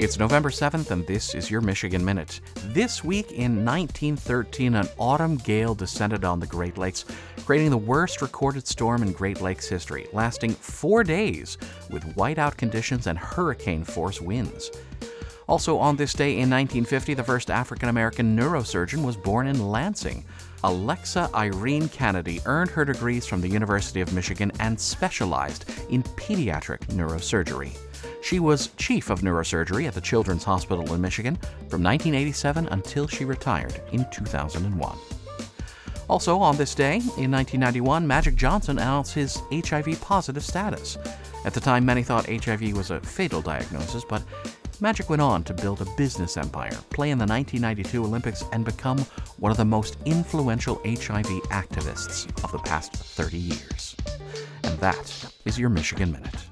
It's November 7th, and this is your Michigan Minute. This week in 1913, an autumn gale descended on the Great Lakes, creating the worst recorded storm in Great Lakes history, lasting four days with whiteout conditions and hurricane force winds. Also, on this day in 1950, the first African American neurosurgeon was born in Lansing. Alexa Irene Canady earned her degrees from the University of Michigan and specialized in pediatric neurosurgery. She was chief of neurosurgery at the Children's Hospital in Michigan from 1987 until she retired in 2001. Also, on this day, in 1991, Magic Johnson announced his HIV positive status. At the time, many thought HIV was a fatal diagnosis, but Magic went on to build a business empire, play in the 1992 Olympics, and become one of the most influential HIV activists of the past 30 years. And that is your Michigan Minute.